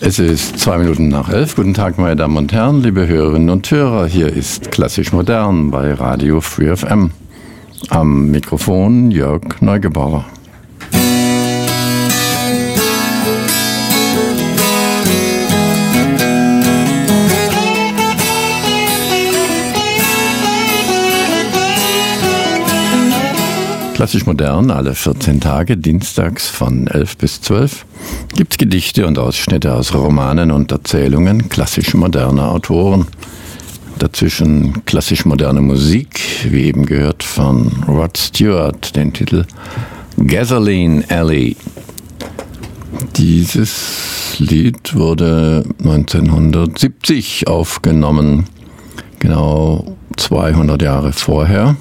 Es ist zwei Minuten nach elf. Guten Tag, meine Damen und Herren, liebe Hörerinnen und Hörer. Hier ist Klassisch Modern bei Radio Free FM. Am Mikrofon Jörg Neugebauer. Klassisch modern, alle 14 Tage, dienstags von 11 bis 12, gibt's Gedichte und Ausschnitte aus Romanen und Erzählungen klassisch moderner Autoren. Dazwischen klassisch moderne Musik, wie eben gehört von Rod Stewart, den Titel Gasoline Alley. Dieses Lied wurde 1970 aufgenommen, genau 200 Jahre vorher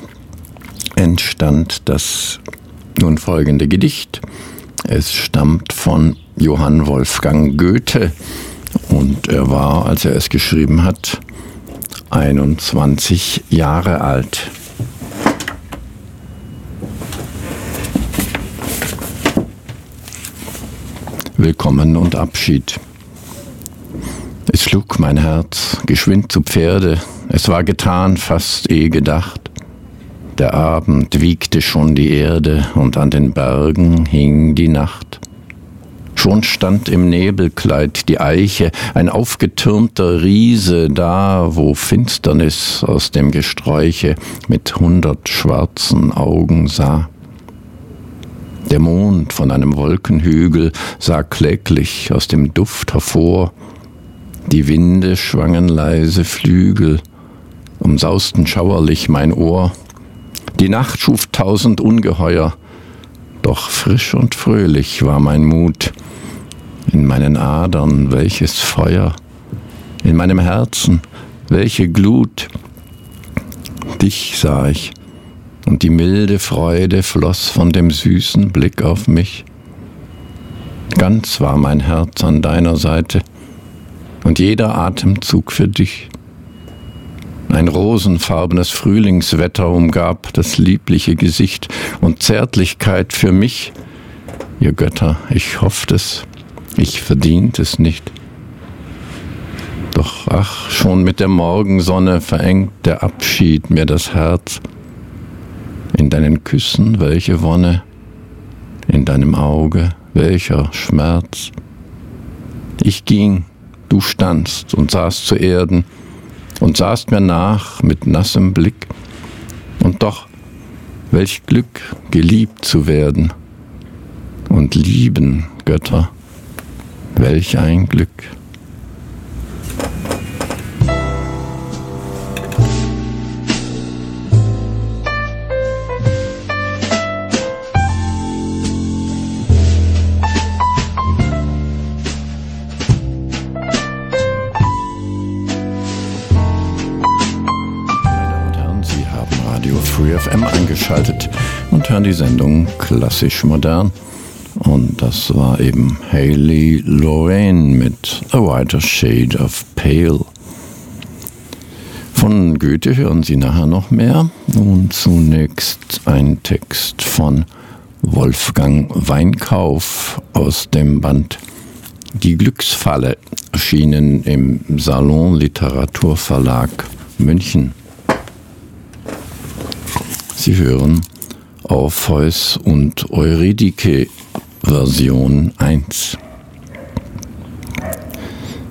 entstand das nun folgende Gedicht. Es stammt von Johann Wolfgang Goethe und er war, als er es geschrieben hat, 21 Jahre alt. Willkommen und Abschied. Es schlug mein Herz geschwind zu Pferde, es war getan, fast eh gedacht. Der Abend wiegte schon die Erde und an den Bergen hing die Nacht. Schon stand im Nebelkleid die Eiche, ein aufgetürmter Riese da, wo Finsternis aus dem Gesträuche mit hundert schwarzen Augen sah. Der Mond von einem Wolkenhügel sah kläglich aus dem Duft hervor, die Winde schwangen leise Flügel, umsausten schauerlich mein Ohr, die Nacht schuf tausend Ungeheuer, doch frisch und fröhlich war mein Mut. In meinen Adern welches Feuer, in meinem Herzen welche Glut. Dich sah ich, und die milde Freude floss von dem süßen Blick auf mich. Ganz war mein Herz an deiner Seite und jeder Atemzug für dich. Ein rosenfarbenes Frühlingswetter umgab das liebliche Gesicht und Zärtlichkeit für mich. Ihr Götter, ich hofft es, ich verdient es nicht. Doch ach, schon mit der Morgensonne verengt der Abschied mir das Herz. In deinen Küssen welche Wonne, in deinem Auge welcher Schmerz. Ich ging, du standst und saßt zu Erden, und sahst mir nach mit nassem Blick. Und doch, welch Glück, geliebt zu werden. Und lieben, Götter, welch ein Glück. Eingeschaltet und hören die Sendung Klassisch Modern. Und das war eben Haley Lorraine mit A Whiter Shade of Pale. Von Goethe hören Sie nachher noch mehr. Nun zunächst ein Text von Wolfgang Weinkauf aus dem Band Die Glücksfalle, erschienen im Salon Literaturverlag München. Sie hören Orpheus und Eurydike Version 1.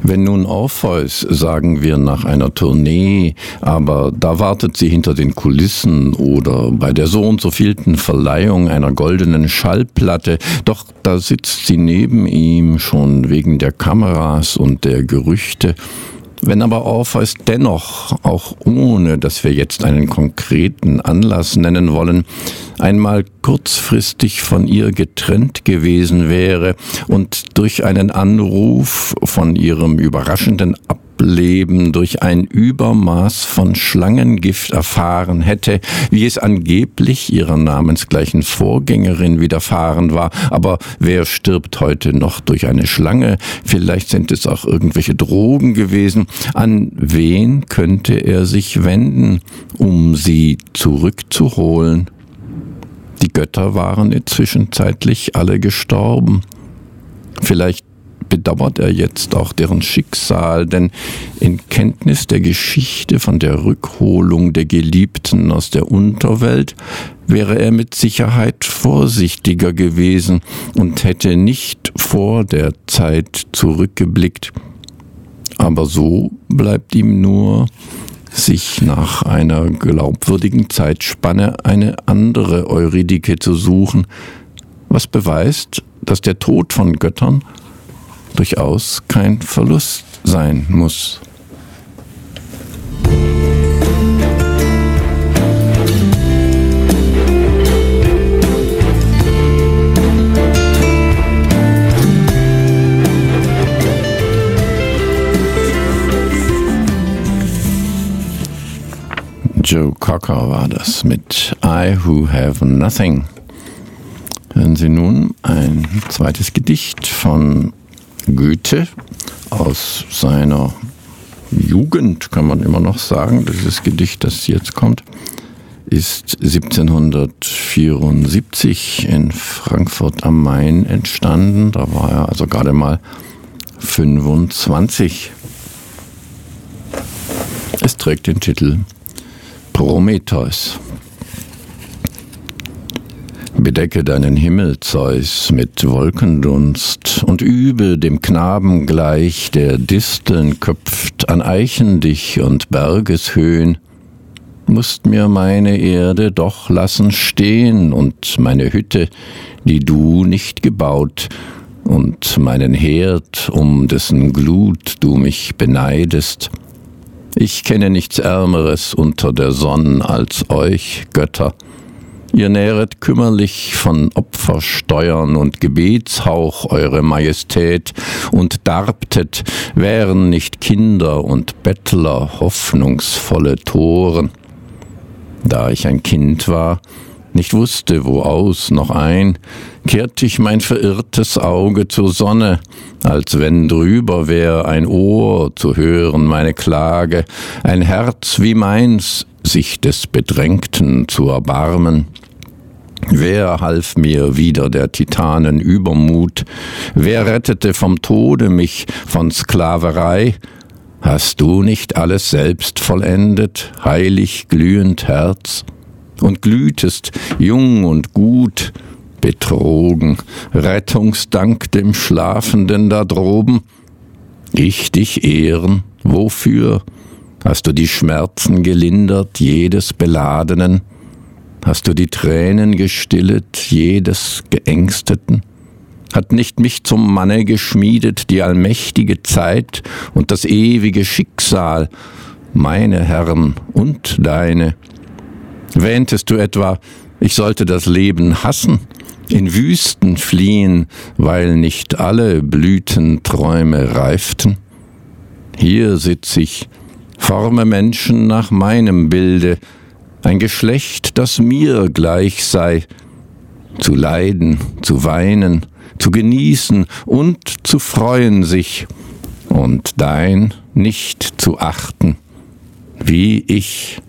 Wenn nun Orpheus, sagen wir nach einer Tournee, aber da wartet sie hinter den Kulissen oder bei der so und so vielten Verleihung einer goldenen Schallplatte, doch da sitzt sie neben ihm schon wegen der Kameras und der Gerüchte wenn aber Orpheus dennoch, auch ohne dass wir jetzt einen konkreten Anlass nennen wollen, einmal kurzfristig von ihr getrennt gewesen wäre und durch einen Anruf von ihrem überraschenden Ab Leben durch ein Übermaß von Schlangengift erfahren hätte, wie es angeblich ihrer namensgleichen Vorgängerin widerfahren war. Aber wer stirbt heute noch durch eine Schlange? Vielleicht sind es auch irgendwelche Drogen gewesen. An wen könnte er sich wenden, um sie zurückzuholen? Die Götter waren inzwischen zeitlich alle gestorben. Vielleicht bedauert er jetzt auch deren Schicksal, denn in Kenntnis der Geschichte von der Rückholung der Geliebten aus der Unterwelt wäre er mit Sicherheit vorsichtiger gewesen und hätte nicht vor der Zeit zurückgeblickt. Aber so bleibt ihm nur, sich nach einer glaubwürdigen Zeitspanne eine andere Eurydike zu suchen, was beweist, dass der Tod von Göttern durchaus kein Verlust sein muss. Joe Cocker war das mit I Who Have Nothing. Hören Sie nun ein zweites Gedicht von Goethe aus seiner Jugend, kann man immer noch sagen. Dieses Gedicht, das jetzt kommt, ist 1774 in Frankfurt am Main entstanden. Da war er also gerade mal 25. Es trägt den Titel Prometheus. Bedecke deinen Himmel, Zeus, mit Wolkendunst und übe dem Knaben gleich, der Disteln köpft, an Eichen dich und Bergeshöhen, musst mir meine Erde doch lassen stehen und meine Hütte, die du nicht gebaut, und meinen Herd, um dessen Glut du mich beneidest. Ich kenne nichts Ärmeres unter der Sonne als euch, Götter, Ihr nähret kümmerlich von Opfersteuern und Gebetshauch eure Majestät und darbtet, wären nicht Kinder und Bettler hoffnungsvolle Toren. Da ich ein Kind war, nicht wusste, wo aus noch ein, kehrt ich mein verirrtes Auge zur Sonne, als wenn drüber wär ein Ohr zu hören meine Klage, ein Herz wie meins, sich des Bedrängten zu erbarmen. Wer half mir wieder der Titanen Übermut? Wer rettete vom Tode mich von Sklaverei? Hast du nicht alles selbst vollendet, heilig glühend Herz? Und glühtest, jung und gut, betrogen, Rettungsdank dem Schlafenden da droben? Ich dich ehren, wofür? Hast du die Schmerzen gelindert jedes Beladenen? Hast du die Tränen gestillet jedes Geängsteten? Hat nicht mich zum Manne geschmiedet die allmächtige Zeit und das ewige Schicksal, meine Herren und deine? Wähntest du etwa, ich sollte das Leben hassen, in Wüsten fliehen, weil nicht alle Blütenträume reiften? Hier sitz ich, forme Menschen nach meinem Bilde, ein Geschlecht, das mir gleich sei, zu leiden, zu weinen, zu genießen und zu freuen sich, und dein nicht zu achten, wie ich.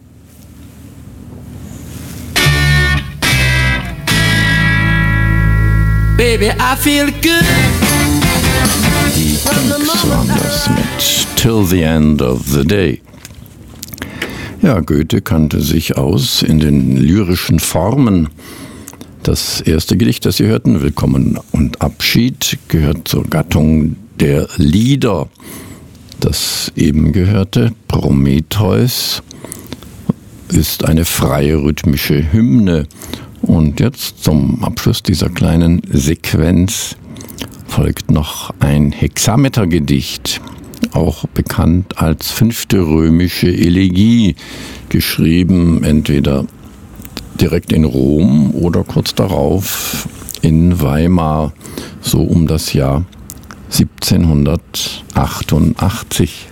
Baby, I feel good. Die Kinks waren das mit Till the End of the Day. Ja, Goethe kannte sich aus in den lyrischen Formen. Das erste Gedicht, das Sie hörten, Willkommen und Abschied, gehört zur Gattung der Lieder. Das eben gehörte, Prometheus, ist eine freie rhythmische Hymne. Und jetzt zum Abschluss dieser kleinen Sequenz folgt noch ein Hexametergedicht auch bekannt als fünfte römische Elegie, geschrieben entweder direkt in Rom oder kurz darauf in Weimar, so um das Jahr 1788.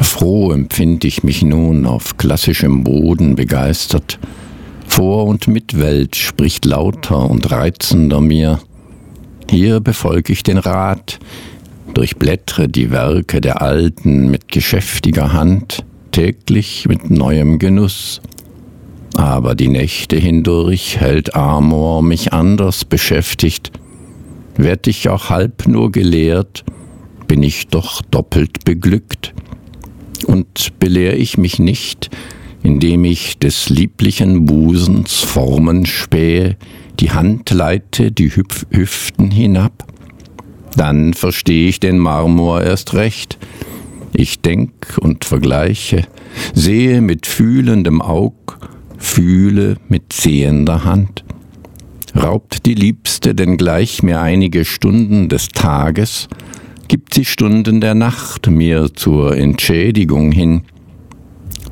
Froh empfind ich mich nun auf klassischem Boden begeistert. Vor und Mitwelt spricht lauter und reizender mir. Hier befolge ich den Rat, durchblättre die Werke der Alten mit geschäftiger Hand, täglich mit neuem Genuss. Aber die Nächte hindurch hält Amor mich anders beschäftigt. Werd ich auch halb nur gelehrt, bin ich doch doppelt beglückt. Und belehr ich mich nicht, indem ich des lieblichen Busens Formen spähe, die Hand leite die Hüpf Hüften hinab? Dann versteh ich den Marmor erst recht. Ich denk und vergleiche, sehe mit fühlendem Aug, fühle mit sehender Hand. Raubt die Liebste denn gleich mir einige Stunden des Tages, gibt sie Stunden der Nacht mir zur Entschädigung hin.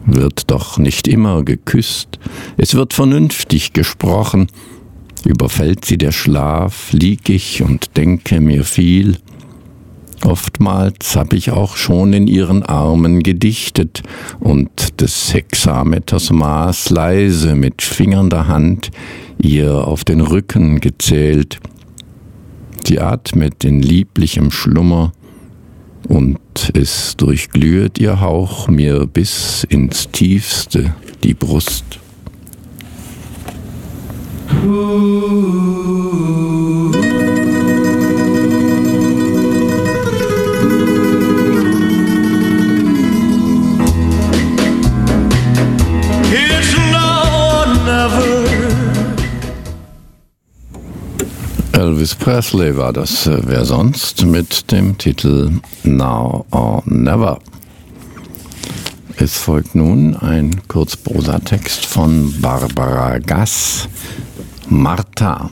Wird doch nicht immer geküsst, es wird vernünftig gesprochen, überfällt sie der Schlaf, lieg ich und denke mir viel. Oftmals hab ich auch schon in ihren Armen gedichtet und des Hexameters Maß leise mit fingernder Hand ihr auf den Rücken gezählt. Sie atmet in lieblichem Schlummer und es durchglüht ihr Hauch mir bis ins tiefste die Brust. Elvis Presley war das, äh, wer sonst, mit dem Titel Now or Never. Es folgt nun ein Kurzprosatext von Barbara Gass, Martha.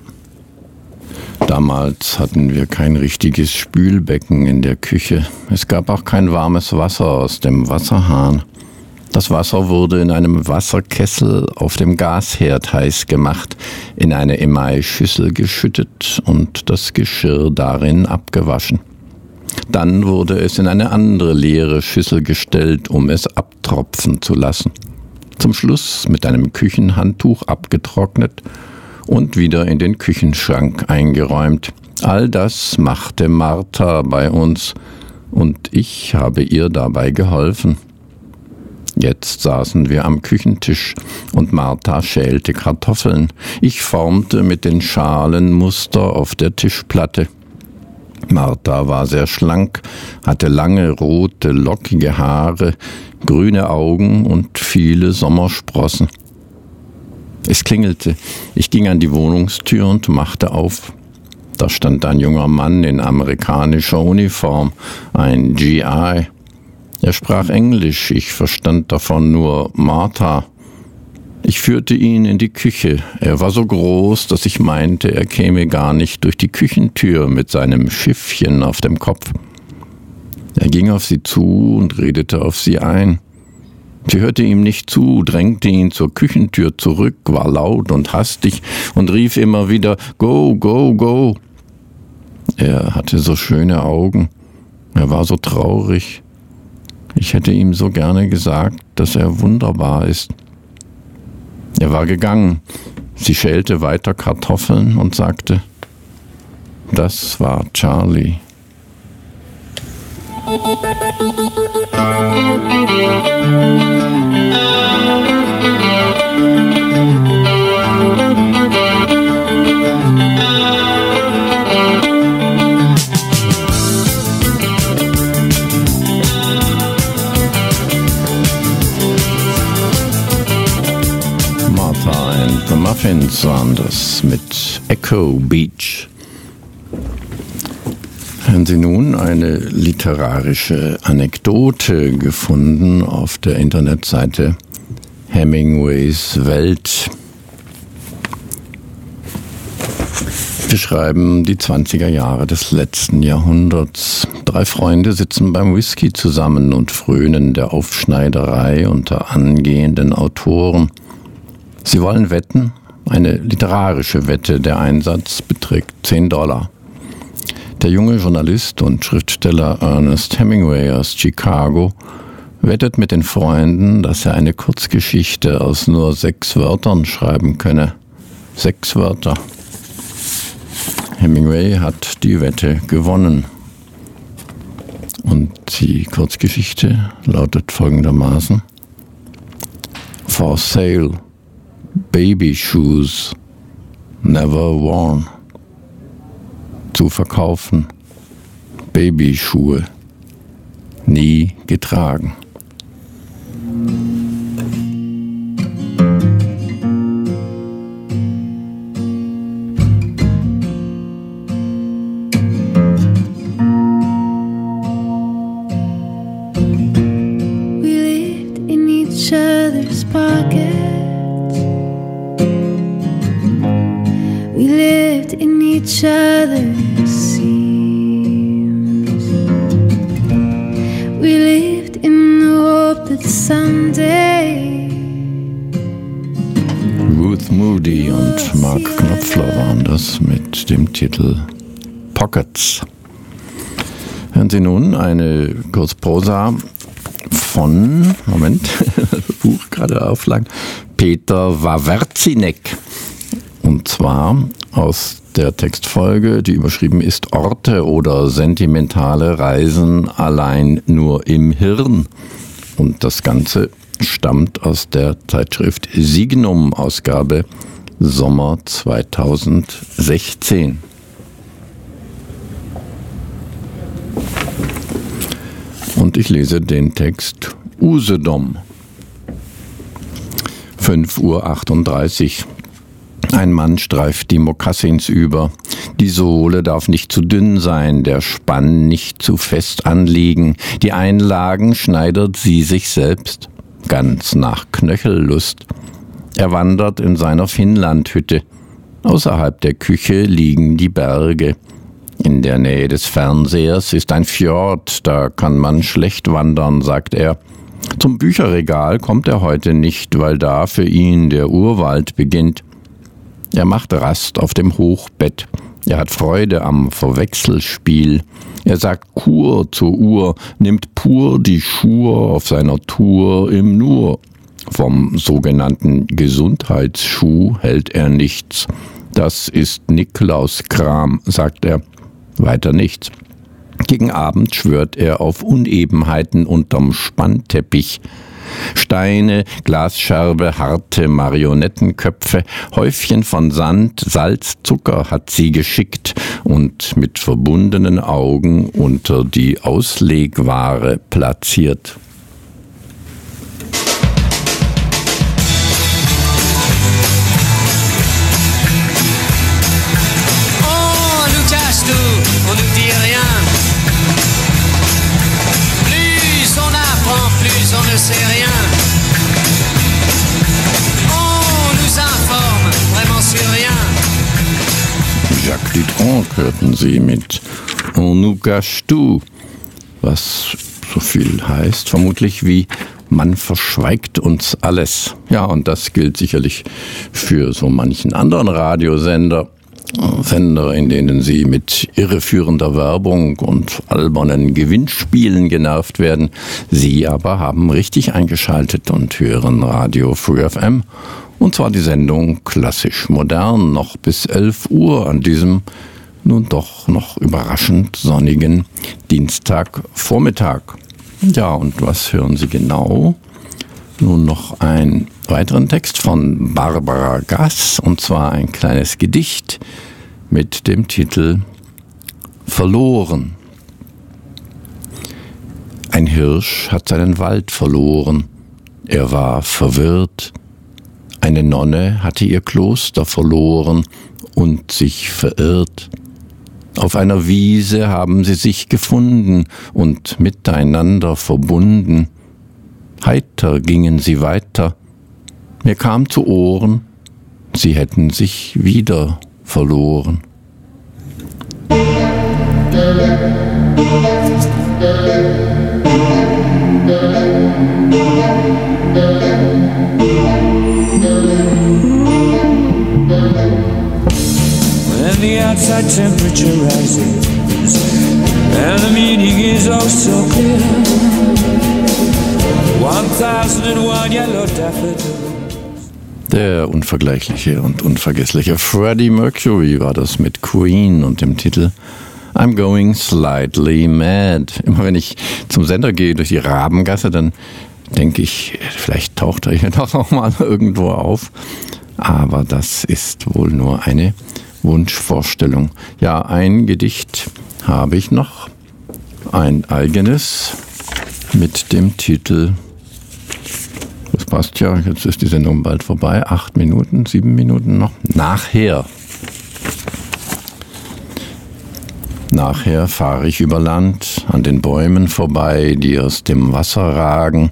Damals hatten wir kein richtiges Spülbecken in der Küche. Es gab auch kein warmes Wasser aus dem Wasserhahn. Das Wasser wurde in einem Wasserkessel auf dem Gasherd heiß gemacht, in eine Emailschüssel geschüttet und das Geschirr darin abgewaschen. Dann wurde es in eine andere leere Schüssel gestellt, um es abtropfen zu lassen. Zum Schluss mit einem Küchenhandtuch abgetrocknet und wieder in den Küchenschrank eingeräumt. All das machte Martha bei uns, und ich habe ihr dabei geholfen. Jetzt saßen wir am Küchentisch und Martha schälte Kartoffeln. Ich formte mit den Schalen Muster auf der Tischplatte. Martha war sehr schlank, hatte lange, rote, lockige Haare, grüne Augen und viele Sommersprossen. Es klingelte. Ich ging an die Wohnungstür und machte auf. Da stand ein junger Mann in amerikanischer Uniform, ein GI. Er sprach Englisch, ich verstand davon nur Martha. Ich führte ihn in die Küche. Er war so groß, dass ich meinte, er käme gar nicht durch die Küchentür mit seinem Schiffchen auf dem Kopf. Er ging auf sie zu und redete auf sie ein. Sie hörte ihm nicht zu, drängte ihn zur Küchentür zurück, war laut und hastig und rief immer wieder Go, go, go. Er hatte so schöne Augen, er war so traurig, ich hätte ihm so gerne gesagt, dass er wunderbar ist. Er war gegangen. Sie schälte weiter Kartoffeln und sagte, das war Charlie. Muffins waren das mit Echo Beach. Haben Sie nun eine literarische Anekdote gefunden auf der Internetseite Hemingways Welt. Wir schreiben die 20er Jahre des letzten Jahrhunderts. Drei Freunde sitzen beim Whisky zusammen und frönen der Aufschneiderei unter angehenden Autoren. Sie wollen wetten, eine literarische Wette, der Einsatz beträgt 10 Dollar. Der junge Journalist und Schriftsteller Ernest Hemingway aus Chicago wettet mit den Freunden, dass er eine Kurzgeschichte aus nur sechs Wörtern schreiben könne. Sechs Wörter. Hemingway hat die Wette gewonnen. Und die Kurzgeschichte lautet folgendermaßen For Sale Baby Shoes Never Worn. Zu verkaufen. Babyschuhe. Nie getragen. Pockets. Hören Sie nun eine Kurzprosa von, Moment, Buch gerade auflang, Peter Wawerzinek. Und zwar aus der Textfolge, die überschrieben ist Orte oder sentimentale Reisen allein nur im Hirn. Und das Ganze stammt aus der Zeitschrift Signum, Ausgabe Sommer 2016. Und ich lese den Text Usedom. 5.38 Uhr. Ein Mann streift die Mokassins über. Die Sohle darf nicht zu dünn sein, der Spann nicht zu fest anliegen. Die Einlagen schneidert sie sich selbst, ganz nach Knöchellust. Er wandert in seiner Finnlandhütte. Außerhalb der Küche liegen die Berge. In der Nähe des Fernsehers ist ein Fjord, da kann man schlecht wandern, sagt er. Zum Bücherregal kommt er heute nicht, weil da für ihn der Urwald beginnt. Er macht Rast auf dem Hochbett. Er hat Freude am Verwechselspiel. Er sagt Kur zur Uhr, nimmt pur die Schur auf seiner Tour im Nur. Vom sogenannten Gesundheitsschuh hält er nichts. Das ist Niklaus Kram, sagt er. Weiter nichts. Gegen Abend schwört er auf Unebenheiten unterm Spannteppich. Steine, Glasscherbe, harte Marionettenköpfe, Häufchen von Sand, Salz, Zucker hat sie geschickt und mit verbundenen Augen unter die Auslegware platziert. Jacques Dutronc hörten Sie mit On nous cache tout, was so viel heißt, vermutlich wie man verschweigt uns alles. Ja, und das gilt sicherlich für so manchen anderen Radiosender. Sender, in denen sie mit irreführender Werbung und albernen Gewinnspielen genervt werden. Sie aber haben richtig eingeschaltet und hören Radio Free FM und zwar die Sendung Klassisch Modern noch bis 11 Uhr an diesem nun doch noch überraschend sonnigen Dienstagvormittag. Ja, und was hören Sie genau? Nun noch einen weiteren Text von Barbara Gass, und zwar ein kleines Gedicht mit dem Titel Verloren. Ein Hirsch hat seinen Wald verloren, er war verwirrt, eine Nonne hatte ihr Kloster verloren und sich verirrt. Auf einer Wiese haben sie sich gefunden und miteinander verbunden. Heiter gingen sie weiter. Mir kam zu Ohren, sie hätten sich wieder verloren. When the outside temperature rises and the meaning is oh so clear, 1001 yellow daffodils. Der unvergleichliche und unvergessliche Freddie Mercury war das mit Queen und dem Titel I'm going slightly mad. Immer wenn ich zum Sender gehe durch die Rabengasse, dann denke ich, vielleicht taucht er hier doch noch mal irgendwo auf. aber das ist wohl nur eine Wunschvorstellung. Ja, ein Gedicht habe ich noch, ein eigenes mit dem Titel, passt ja, jetzt ist die Sendung bald vorbei, acht Minuten, sieben Minuten noch, nachher. Nachher fahre ich über Land, an den Bäumen vorbei, die aus dem Wasser ragen,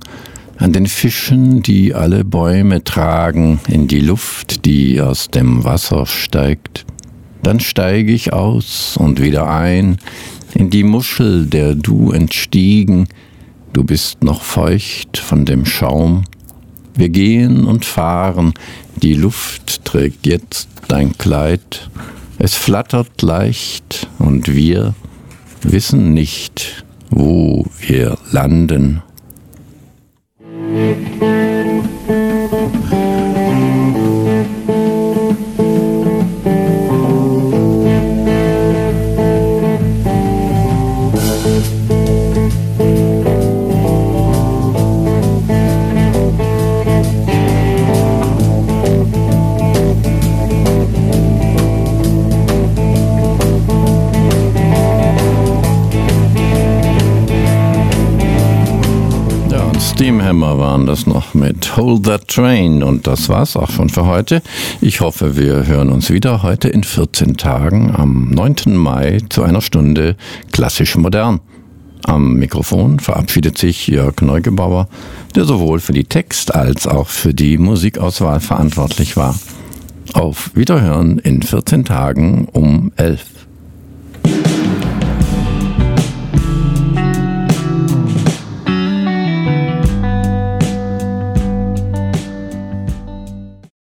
an den Fischen, die alle Bäume tragen, in die Luft, die aus dem Wasser steigt. Dann steige ich aus und wieder ein, in die Muschel, der du entstiegen, du bist noch feucht von dem Schaum. Wir gehen und fahren, die Luft trägt jetzt dein Kleid, es flattert leicht und wir wissen nicht, wo wir landen. Steamhammer waren das noch mit Hold That Train und das war's auch schon für heute. Ich hoffe, wir hören uns wieder heute in 14 Tagen am 9. Mai zu einer Stunde klassisch modern. Am Mikrofon verabschiedet sich Jörg Neugebauer, der sowohl für die Text- als auch für die Musikauswahl verantwortlich war. Auf Wiederhören in 14 Tagen um 11.